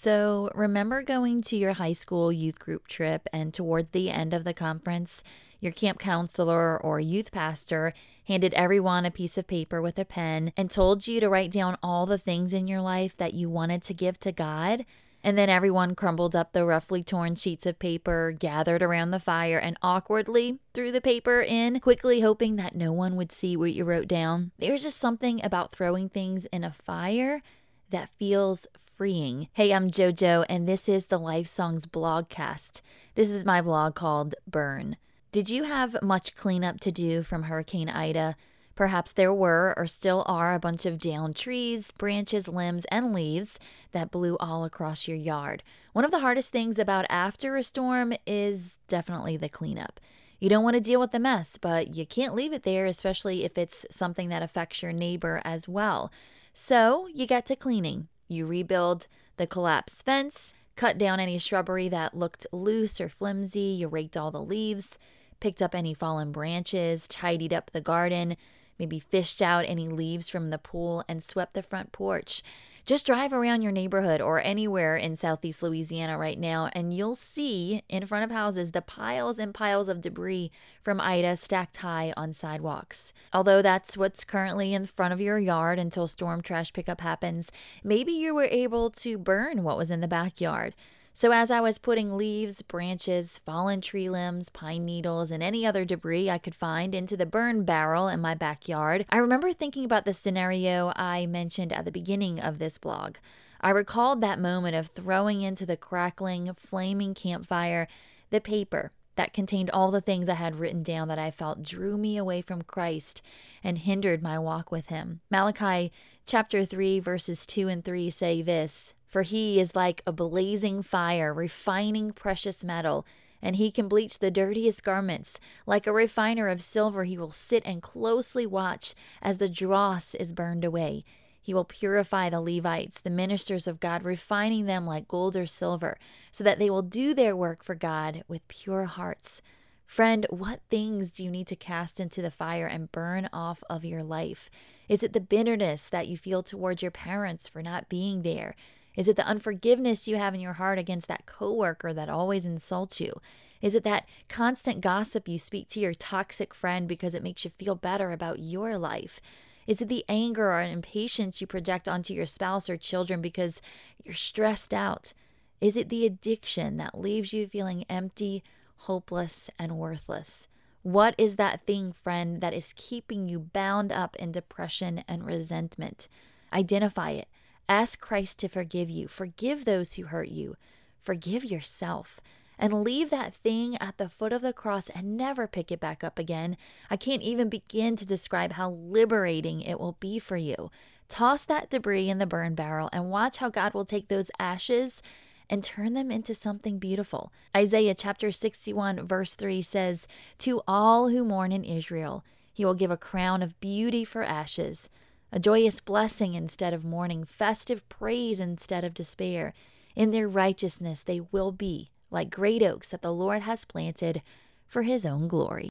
So, remember going to your high school youth group trip, and towards the end of the conference, your camp counselor or youth pastor handed everyone a piece of paper with a pen and told you to write down all the things in your life that you wanted to give to God? And then everyone crumbled up the roughly torn sheets of paper, gathered around the fire, and awkwardly threw the paper in, quickly hoping that no one would see what you wrote down. There's just something about throwing things in a fire that feels freeing. Hey, I'm JoJo, and this is the Life Songs blogcast. This is my blog called Burn. Did you have much cleanup to do from Hurricane Ida? Perhaps there were or still are a bunch of downed trees, branches, limbs, and leaves that blew all across your yard. One of the hardest things about after a storm is definitely the cleanup. You don't want to deal with the mess, but you can't leave it there, especially if it's something that affects your neighbor as well. So you get to cleaning. You rebuild the collapsed fence, cut down any shrubbery that looked loose or flimsy, you raked all the leaves, picked up any fallen branches, tidied up the garden, maybe fished out any leaves from the pool, and swept the front porch. Just drive around your neighborhood or anywhere in southeast Louisiana right now, and you'll see in front of houses the piles and piles of debris from Ida stacked high on sidewalks. Although that's what's currently in front of your yard until storm trash pickup happens, maybe you were able to burn what was in the backyard. So, as I was putting leaves, branches, fallen tree limbs, pine needles, and any other debris I could find into the burn barrel in my backyard, I remember thinking about the scenario I mentioned at the beginning of this blog. I recalled that moment of throwing into the crackling, flaming campfire the paper that contained all the things I had written down that I felt drew me away from Christ and hindered my walk with Him. Malachi chapter 3, verses 2 and 3 say this for he is like a blazing fire, refining precious metal, and he can bleach the dirtiest garments. Like a refiner of silver, he will sit and closely watch as the dross is burned away. He will purify the Levites, the ministers of God, refining them like gold or silver, so that they will do their work for God with pure hearts. Friend, what things do you need to cast into the fire and burn off of your life? Is it the bitterness that you feel towards your parents for not being there? Is it the unforgiveness you have in your heart against that coworker that always insults you? Is it that constant gossip you speak to your toxic friend because it makes you feel better about your life? Is it the anger or impatience you project onto your spouse or children because you're stressed out? Is it the addiction that leaves you feeling empty, hopeless, and worthless? What is that thing, friend, that is keeping you bound up in depression and resentment? Identify it Ask Christ to forgive you. Forgive those who hurt you. Forgive yourself. And leave that thing at the foot of the cross and never pick it back up again. I can't even begin to describe how liberating it will be for you. Toss that debris in the burn barrel and watch how God will take those ashes and turn them into something beautiful. Isaiah chapter 61, verse 3 says, To all who mourn in Israel, he will give a crown of beauty for ashes a joyous blessing instead of mourning, festive praise instead of despair. In their righteousness they will be like great oaks that the Lord has planted for his own glory.